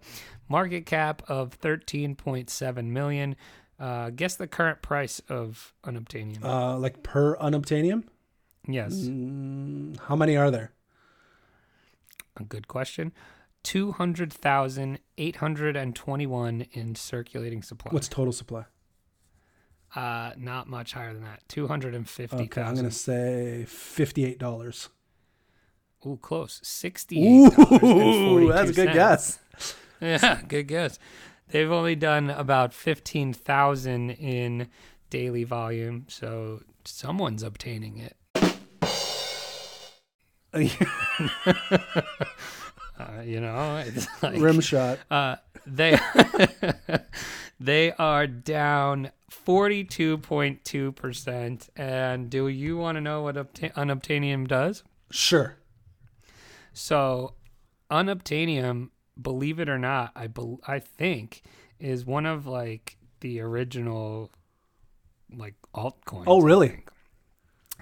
market cap of thirteen point seven million. Uh, guess the current price of unobtanium.
uh, like per unobtanium.
yes,
Mm, how many are there?
A good question. Two hundred thousand eight hundred and twenty-one in circulating supply.
What's total supply?
uh, not much higher than that. Two hundred and fifty
Okay, I'm gonna say fifty-eight dollars.
Ooh, close. $68.
Ooh, that's a good guess.
Yeah, good guess. They've only done about 15,000 in daily volume, so someone's obtaining it. Uh, you know, it's like,
Rim shot.
uh, they they are down 42.2%. And do you want to know what obta- unobtanium does?
Sure.
So, unobtanium believe it or not, I bel I think is one of like the original like altcoins.
Oh, really?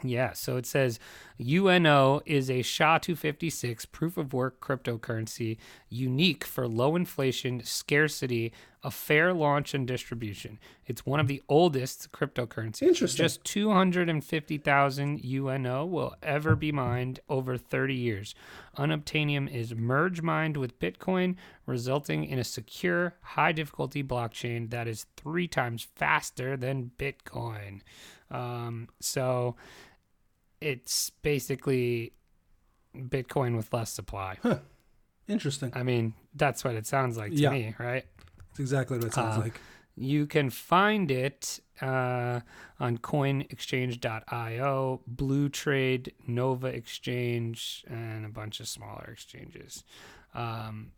Yeah, so it says UNO is a SHA-256 proof of work cryptocurrency unique for low inflation, scarcity, a fair launch and distribution. It's one of the oldest cryptocurrencies.
Interesting.
Just 250,000 UNO will ever be mined over 30 years. Unobtanium is merge mined with Bitcoin, resulting in a secure, high difficulty blockchain that is three times faster than Bitcoin. Um, so it's basically Bitcoin with less supply.
Interesting.
I mean, that's what it sounds like to
Yeah.
me, right?
That's exactly what it sounds
Uh,
like.
You can find it uh, on coinexchange.io, Bleutrade, Nova Exchange, and a bunch of smaller exchanges. Um,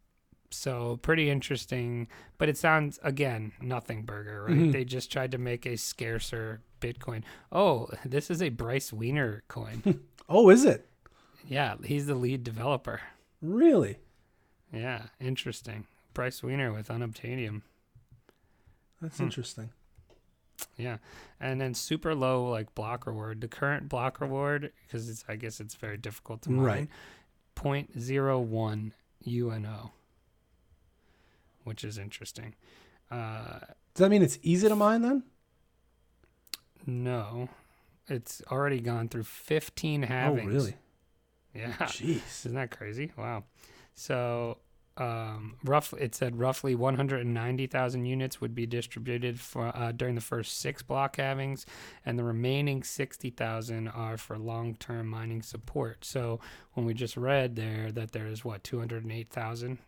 so pretty interesting, but it sounds again nothing burger, right?
Mhm.
They just tried to make a scarcer Bitcoin. Oh, this is a Bryce Weiner coin.
Oh, is it?
yeah, he's the lead developer.
Really?
Yeah, interesting. Bryce Weiner with Unobtanium.
That's
Hmm.
interesting.
Yeah, and then super low like block reward. The current block reward, because it's I guess it's very difficult to mine.
Right.
Point zero one UNO, which is interesting. Uh,
Does that mean it's easy to mine then?
No, it's already gone through fifteen halvings.
Oh, really?
Yeah.
Jeez.
Isn't that crazy? Wow. So, um, roughly, it said roughly 190,000 units would be distributed for uh, during the first six block halvings, and the remaining 60,000 are for long-term mining support. So, when we just read there that there is what 208,000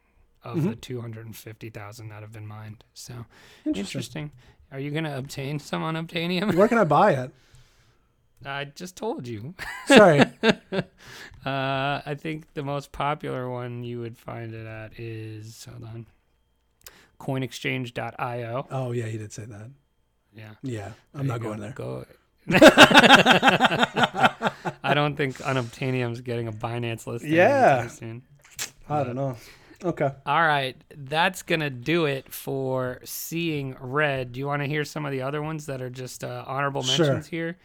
of the 250,000 that have been mined. So,
Interesting.
interesting. Are you going to obtain some unobtanium?
Where can I buy it?
I just told you.
Sorry.
uh, I think the most popular one you would find it at is hold on, coinexchange.io.
oh, yeah, you did say that.
Yeah,
Yeah, I'm not going
go.
there.
Go. I don't think Unobtanium's getting a Binance list.
Yeah.
soon.
I don't know. Okay.
All right, that's gonna do it for seeing red. Do you want to hear some of the other ones that are just uh, honorable
Sure.
mentions here?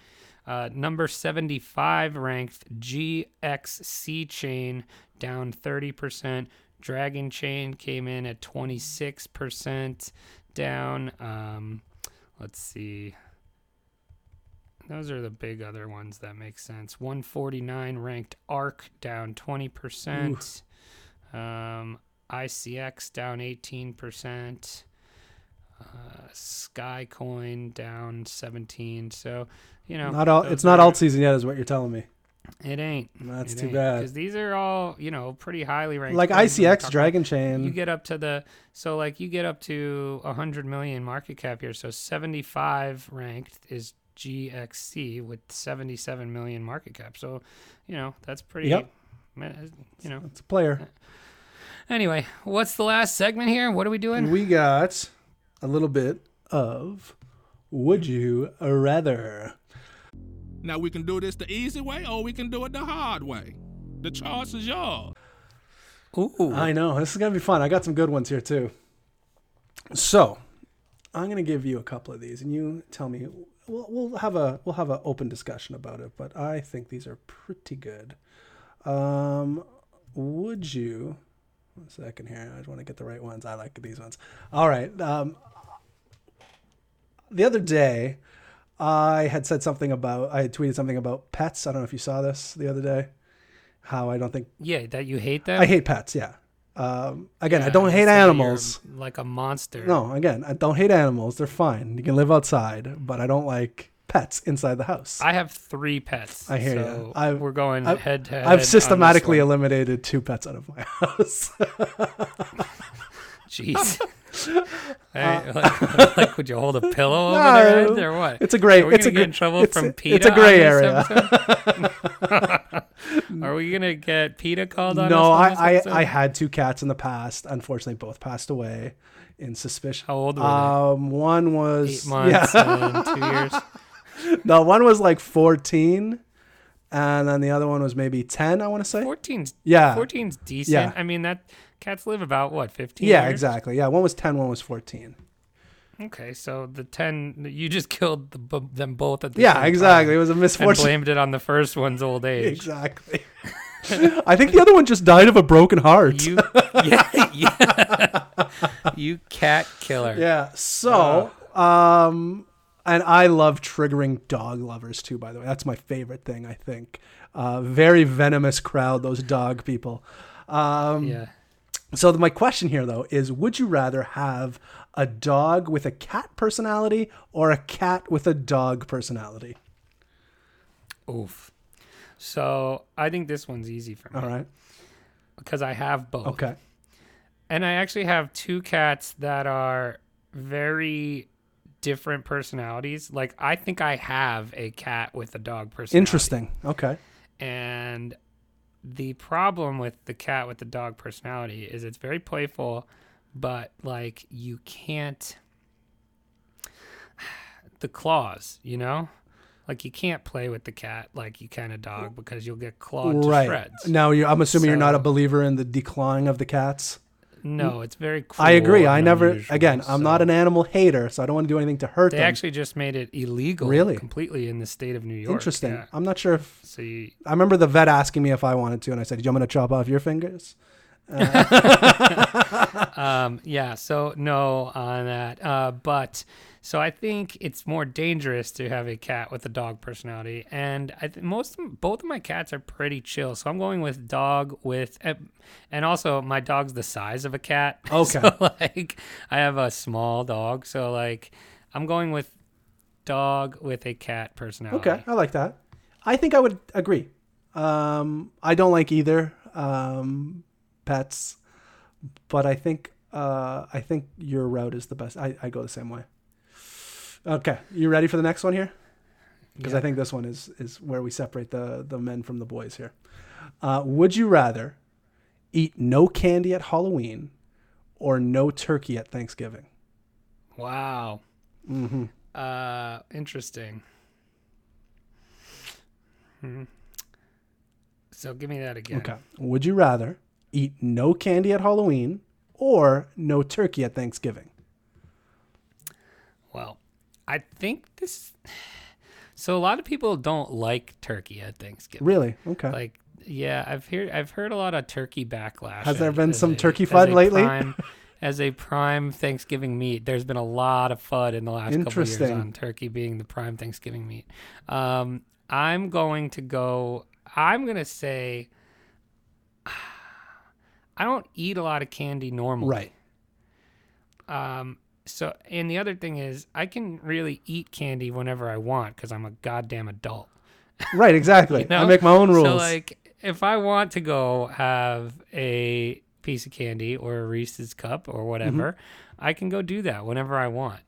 Uh, number seventy-five ranked GXC chain down thirty percent. Dragon chain came in at twenty-six percent down. Um, let's see. Those are the big other ones that make sense. 149 ranked ARC down 20%. Um, ICX down 18%. Uh, Skycoin down 17. So, you know,
Not all. It's not alt season yet, is what you're telling me.
It ain't.
That's
It
too
ain't.
bad.
Because these are all, you know, pretty highly ranked.
Like ICX, Dragon
you
Chain.
You get up to the so like you get up to 100 million market cap here so 75 ranked is gxc with 77 million market cap so you know that's pretty
Yep.
you know
It's a player.
Anyway what's the last segment here what are we doing
We got a little bit of Would You Rather?
Now we can do this the easy way or we can do it the hard way. The choice is yours.
Ooh.
I know this is gonna be fun. I got some good ones here too. So, I'm gonna give you a couple of these, and you tell me. We'll, we'll have a we'll have an open discussion about it, but I think these are pretty good. Um, would you? One second here. I just want to get the right ones. I like these ones. All right. Um, the other day, I had said something about. I had tweeted something about pets. I don't know if you saw this the other day. How I don't think
yeah that you hate that
I hate pets. Yeah. Um, again, I don't hate animals.
like a monster
No, again, I don't hate animals. They're fine. You can live outside, but I don't like pets inside the house.
i have three pets
I hear
so
I've-
we're going
I've-
head to head
I've systematically eliminated two pets out of my house.
jeez Hey, like, like, would you hold a pillow over
No,
their head or what
it's a gray.
Are we
it's
gonna
a
get in trouble
it's,
from PETA?
It's a gray area.
Are we gonna get PETA called on?
no,
us
I, I? I had two cats in the past. Unfortunately, both passed away in suspicion.
How old were they?
Um, one was
Eight months
yeah.
and two years.
no, one was like 14 and then the other one was maybe 10, I want to say.
14's
Yeah.
14's decent.
Yeah.
I mean that cats live about what 15
Yeah,
years?
exactly. Yeah, one was 10, one was 14.
Okay, so the 10 you just killed the, them both at the
Yeah, exactly. It was a misfortune.
blamed it on the first one's old age.
Exactly. I think the other one just died of a broken heart.
You yeah, yeah. you cat killer.
yeah. So, um, and I love triggering dog lovers too. By the way, that's my favorite thing. I think. Uh, very venomous crowd. Those dog people. Um,
Yeah.
So my question here though is would you rather have a dog with a cat personality or a cat with a dog personality?
Oof. So I think this one's easy for me
All right.
because I have both.
Okay.
And I actually have two cats that are very different personalities. Like I think I have a cat with a dog personality.
Interesting. Okay.
And the problem with the cat with the dog personality is it's very playful, but like you can't the claws, you know? Like you can't play with the cat like you can a dog because you'll get clawed to
right.
shreds.
Now you I'm assuming you're not a believer in the declawing of the cats.
No, it's very cruel.
I agree. I never again, I'm not an animal hater, so I don't want to do anything to hurt
They
them.
actually just made it illegal
Really?
completely in the state of New York.
Interesting.
Yeah.
I'm not sure if
So you,
I remember the vet asking me if I wanted to and I said, "Do you want me to chop off your fingers?"
um, yeah, so no on that. Uh, but so I think it's more dangerous to have a cat with a dog personality, and I think most both of my cats are pretty chill. So I'm going with dog with, and also my dog's the size of a cat.
Okay.
so like I have a small dog, so like I'm going with dog with a cat personality.
Okay, I like that. I think I would agree. Um, I don't like either um, pets, but I think uh, I think your route is the best. I, I go the same way. Okay, you ready for the next one here? Because I think this one is is where we separate the the men from the boys here. Uh, would you rather eat no candy at Halloween or no turkey at Thanksgiving?
Wow.
Mm-hmm.
Uh, interesting. Hmm. So give me that again.
Okay. Would you rather eat no candy at Halloween or no turkey at Thanksgiving?
Well, I think this. So a lot of people don't like turkey at Thanksgiving.
Really? Okay.
Like, yeah, I've heard I've heard a lot of turkey backlash.
Has there been some
a-
turkey fud lately?
prime- as a prime Thanksgiving meat, there's been a lot of fud in the last couple of years on turkey being the prime Thanksgiving meat. Um, I'm going to go. I'm gonna say. I don't eat a lot of candy normally.
right.
Um, so, and the other thing is, I can really eat candy whenever I want because I'm a goddamn adult.
Right, exactly.
You know?
I make my own rules.
So, like, if I want to go have a piece of candy or a Reese's cup or whatever,
Mm-hmm.
I can go do that whenever I want.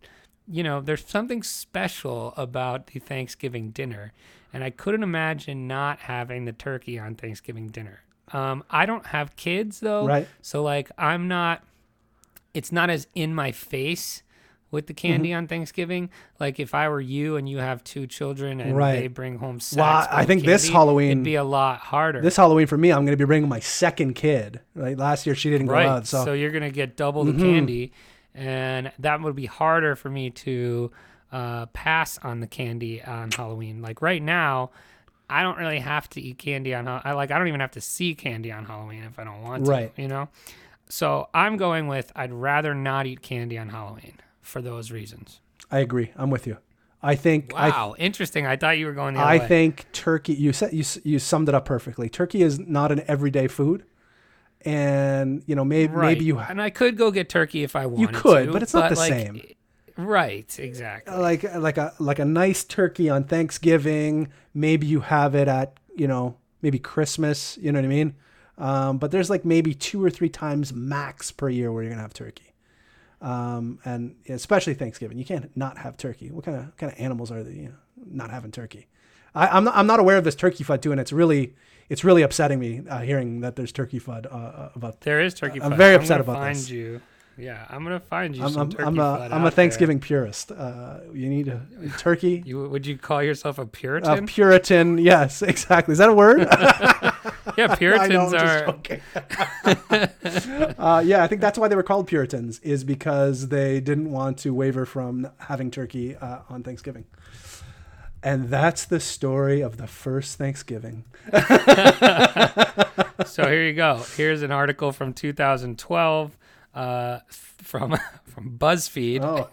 You know, there's something special about the Thanksgiving dinner, and I couldn't imagine not having the turkey on Thanksgiving dinner. Um, I don't have kids though,
Right.
So like, I'm not. It's not as in my face with the candy
Mm-hmm.
on Thanksgiving. Like if I were you and you have two children and
Right.
they bring home sacks.
Well, I think this Halloween-
it'd be a lot harder.
this Halloween for me, I'm going to be bringing my second kid. Right. Last year she didn't go
right.
out,
So.
so,
you're gonna get double the
Mhm.
candy, and that would be harder for me to uh, pass on the candy on Halloween. Like right now. I don't really have to eat candy on. I like. I don't even have to see candy on Halloween if I don't want to.
Right.
You know. So I'm going with. I'd rather not eat candy on Halloween for those reasons.
I agree. I'm with you. I think I
Wow, interesting. I thought you were going the other
I
way.
think turkey. You said you you summed it up perfectly. Turkey is not an everyday food, and you know maybe
right.
maybe you
and I could go get turkey if I wanted.
You could,
to,
but it's not the
like,
same.
Right. Exactly.
like like a like a nice turkey on Thanksgiving. Maybe you have it at you know maybe Christmas. You know what I mean? Um, but there's like maybe two or three times max per year where you're gonna have turkey, um, and especially Thanksgiving. You can't not have turkey. What kind of kind of animals are they? You know, not having turkey. I, I'm not I'm not aware of this turkey fud too, and it's really it's really upsetting me uh, hearing that there's turkey fud uh, uh, about.
There is turkey.
I'm
fud.
very
I'm
upset about
find
this.
you Yeah, I'm gonna find you
I'm,
some
I'm,
turkey
I'm a, I'm a
there.
Thanksgiving purist. Uh, you need a, turkey.
You would you call yourself a Puritan?
A
Puritan?
Yes, exactly. Is that a word?
yeah,
know,
Puritans
I'm
are.
uh, yeah, I think that's why they were called Puritans, is because they didn't want to waver from having turkey uh, on Thanksgiving. And that's the story of the first Thanksgiving.
so here you go. Here's an article from 2012 uh, from from BuzzFeed.
Oh,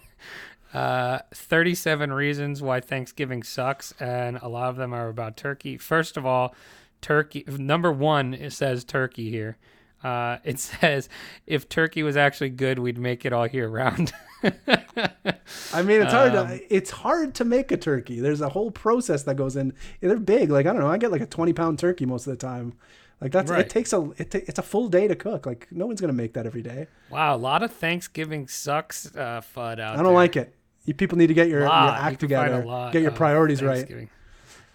Uh, 37 reasons why Thanksgiving sucks, and a lot of them are about turkey. First of all, turkey. Number one, it says turkey here. Uh, it says if turkey was actually good, we'd make it all year round.
I mean, it's hard.
Um,
to, it's hard to make a turkey. There's a whole process that goes in. They're big. Like I don't know. I get like a 20 pound turkey most of the time. Like that's
Right.
it takes a it ta- it's a full day to cook. Like no one's gonna make that every day.
wow, a lot of Thanksgiving sucks uh, fud out there.
I don't
there.
like it. You people need to get your, your.
You
act
a
together. Get your priorities right.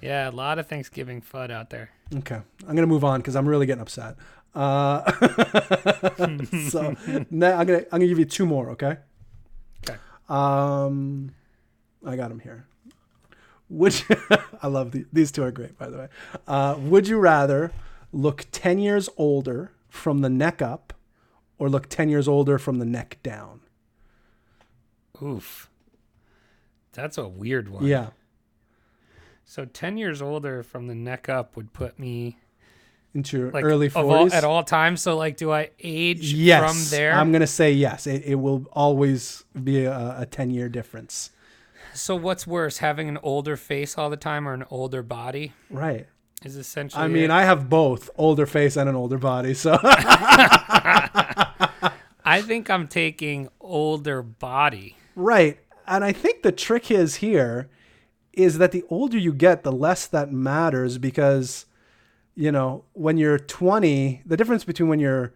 Yeah, a lot of Thanksgiving fud out there.
Okay, I'm gonna move on because I'm really getting upset. Uh, so now I'm gonna I'm gonna give you two more. Okay.
Okay.
Um, I got them here. Would you, I love the, these two are great by the way. Uh, would you rather look ten years older from the neck up, or look ten years older from the neck down?
Oof. That's a weird one.
Yeah.
So 10 years older from the neck up would put me
Into your
like
early
of all,
40s.
at all times. So like, do I age
yes.
from there?
I'm gonna say yes. It, it will always be a, a ten year difference.
so what's worse, having an older face all the time or an older body?
Right.
Is essentially.
I mean,
it.
I have both older face and an older body, so
I think I'm taking older body.
right. And I think the trick is here is that the older you get, the less that matters because you know, when you're 20, the difference between when you're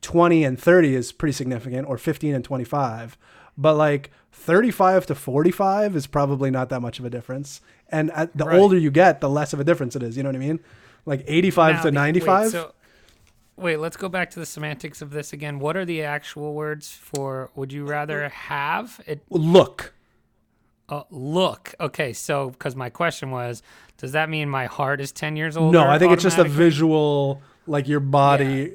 20 and 30 is pretty significant or 15 and 25. But like 35 to 45 is probably not that much of a difference. And at, the
Right.
older you get, the less of a difference it is, you know what I mean? Like 85
Now,
to 95?
Wait, so, wait, let's go back to the semantics of this again. What are the actual words for would you rather have it
Look.
uh, look? Okay, so because my question was, does that mean my heart is 10 years older?
No, I think it's just a visual, like your body.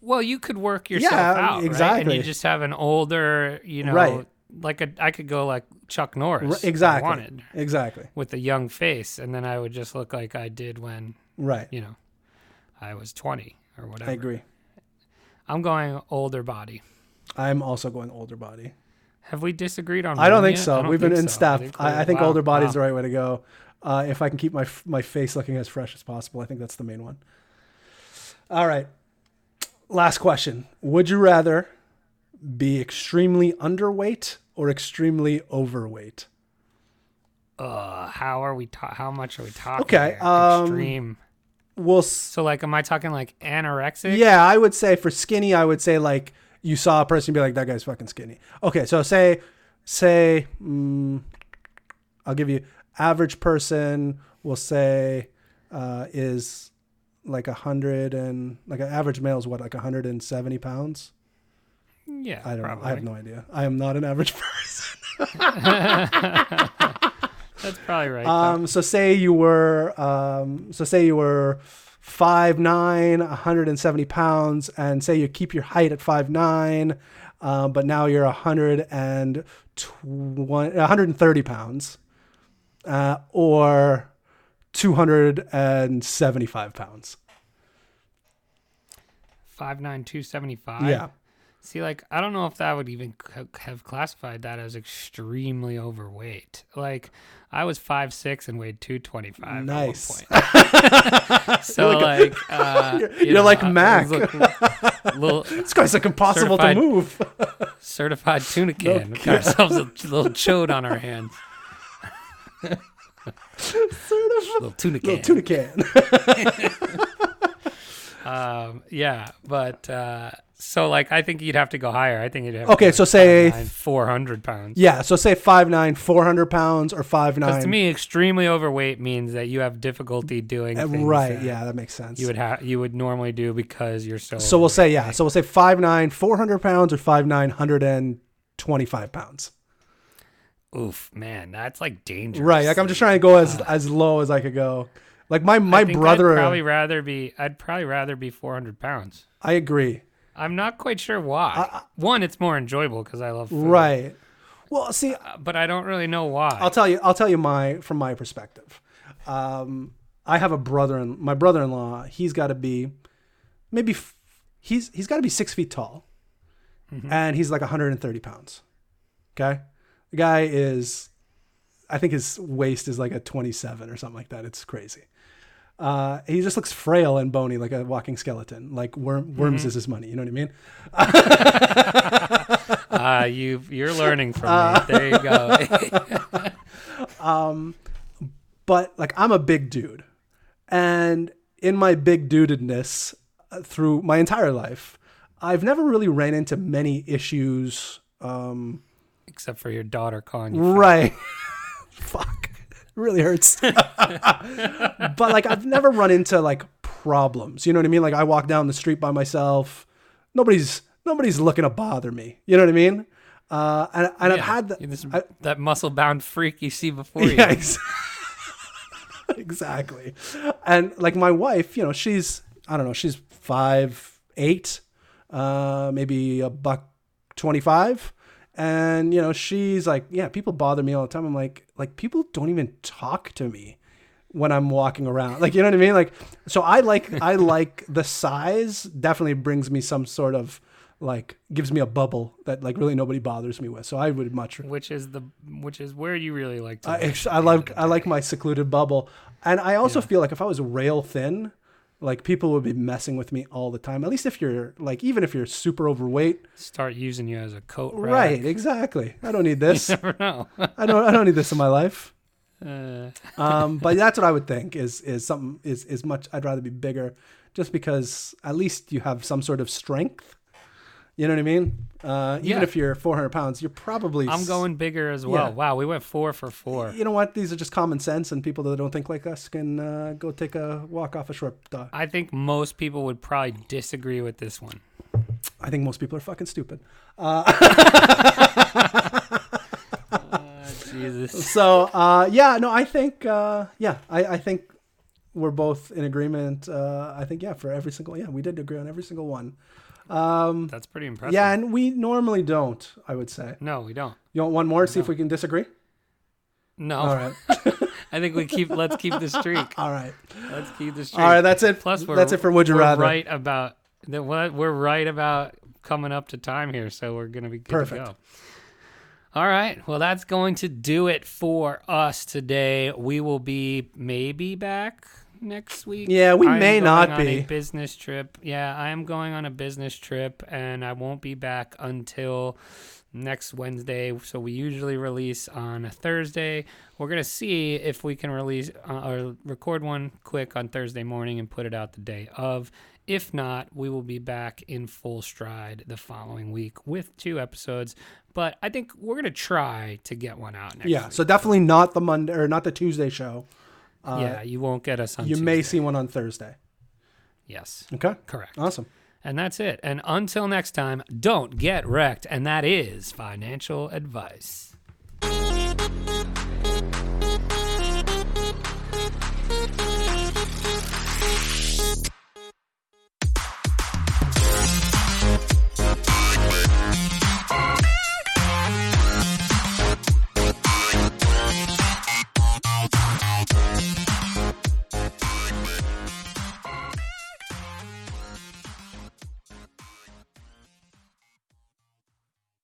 Well, you could work yourself
Yeah,
out, right? And you just have an older, you know,
Right.
like a I could go like Chuck Norris,
R-
if I
exactly.
wanted,
Exactly.
with a young face, and then I would just look like I did when
Right.
you know I was twenty or whatever.
I agree.
I'm going older body.
I'm also going older body.
Have we disagreed on?
I don't think
yet?
so.
Don't
We've been
think
in
so.
step.
think
I, I think
wow,
older body is
wow.
the right way to go. Uh, if I can keep my my face looking as fresh as possible, I think that's the main one. All right. Last question. Would you rather be extremely underweight or extremely overweight?
Uh, how are we? Ta- how much are we talking?
Okay,
here?
um,
extreme.
Well, s-
So like, am I talking like anorexic?
yeah, I would say for skinny, I would say like you saw a person be like, that guy's fucking skinny. Okay, so say, say, mm, I'll give you average person. We'll say uh, is like a hundred and like an average male is what like 170 pounds.
yeah.
I don't
probably.
know. I have no idea. I am not an average person.
That's probably right.
Um, so say you were, um, so say you were five nine, 170 pounds, and say you keep your height at five nine, uh, but now you're 120, 130 pounds, uh, or 275 pounds.
Five nine two seventy five.
Yeah.
See, like, I don't know if that would even c- have classified that as extremely overweight. Like, I was five six and weighed two twenty five.
Nice.
At one point. so, like, uh,
You're-
you
you're
know,
like Mac.
look- little
This guy's like impossible to move.
certified tuna can. We got ourselves a little chode on our hands. little tuna can.
Little tuna can.
Um, yeah, but uh, So like, I think you'd have to go higher. I think you'd have
Okay,
to
so say-
four hundred pounds.
Yeah, so say five nine, four hundred pounds, or five
Because
nine.
to me, extremely overweight means that you have difficulty doing
Uh,
things
right?
that
Yeah, that makes sense.
You would have you would normally do because you're so.
so we'll say yeah. So we'll say five nine, four hundred pounds, or five nine, hundred and twenty-five pounds.
Oof, man, that's like dangerous.
Right. Like I'm just trying to go as as low as I could go. Like my my
I
brother.
I'd probably rather be. I'd probably rather be 400 pounds.
I agree.
I'm not quite sure why. One, it's more enjoyable because I love food.
Right. Well, see,
Uh, But I don't really know why.
I'll tell you. I'll tell you my from my perspective. Um, I have a brother and my brother-in-law. He's got to be maybe f- he's he's got to be six feet tall, and he's like 130 pounds. Okay, the guy is. I think his waist is like a 27 or something like that. It's crazy. Uh, he just looks frail and bony, like a walking skeleton. Like worm, worms is his money. You know what I mean?
uh, you you're learning from me. There you go.
but like I'm a big dude, and in my big dudedness uh, through my entire life, I've never really ran into many issues. Um,
Except for your daughter calling you.
right? Fuck, really hurts. but like I've never run into like problems. You know what I mean? Like I walk down the street by myself. Nobody's nobody's looking to bother me. You know what I mean? Uh, and and I've had the,
this,
I-
that muscle bound freak you see before you.
yeah, ex- exactly. And like my wife, you know, she's I don't know, she's five eight, uh, maybe a buck twenty five. And you know, she's like, yeah, people bother me all the time. I'm like, like people don't even talk to me when I'm walking around. Like, you know what I mean? Like, so I like I like the size. Definitely brings me some sort of like gives me a bubble that like really nobody bothers me with. So I would much
Which is the which is where you really like to.
I, I like
end of the
I like my secluded bubble, and I also feel like if I was rail thin, like people would be messing with me all the time. At least if you're like even if you're super overweight,
start using you as a coat. rack.
right? Exactly. I don't need this.
Never know.
I don't. I don't need this in my life.
Uh,
Um, but that's what I would think is is something is is much. I'd rather be bigger, just because at least you have some sort of strength. You know what I mean? Uh, even
Yeah.
if you're 400 pounds, you're probably.
I'm going bigger as well.
Yeah.
Wow, we went four for four.
You know what? These are just common sense, and people that don't think like us can uh, go take a walk off a short dog.
I think most people would probably disagree with this one.
I think most people are fucking stupid.
Jesus.
So uh, yeah, no, I think uh, yeah, I, I think we're both in agreement. Uh, I think yeah, for every single yeah, we did agree on every single one. Um,
That's pretty impressive.
yeah, and we normally don't. I would say.
No, we don't.
You want one more? See if we can disagree.
No.
All right.
I think we keep. Let's keep the streak.
All right.
Let's keep the streak.
All right. That's it.
Plus, we're,
that's it for Would You
we're
Rather.
Right about the what? We're right about coming up to time here, so we're gonna be good
Perfect.
to go. All right. Well, that's going to do it for us today. We will be maybe back next week.
Yeah, we
I am
may
going
not
on a
be.
business trip. Yeah, I am going on a business trip, and I won't be back until next Wednesday. So we usually release on a Thursday. We're gonna see if we can release uh, or record one quick on Thursday morning and put it out the day of. If not, we will be back in full stride the following week with two episodes. But I think we're gonna try to get one out next.
Yeah.
week.
So definitely not the Monday or not the Tuesday show.
Uh, yeah, you won't get us on.
you may see one on Thursday.
Yes,
Okay.
correct.
Awesome.
And that's it. And until next time, don't get wrecked. And that is financial advice.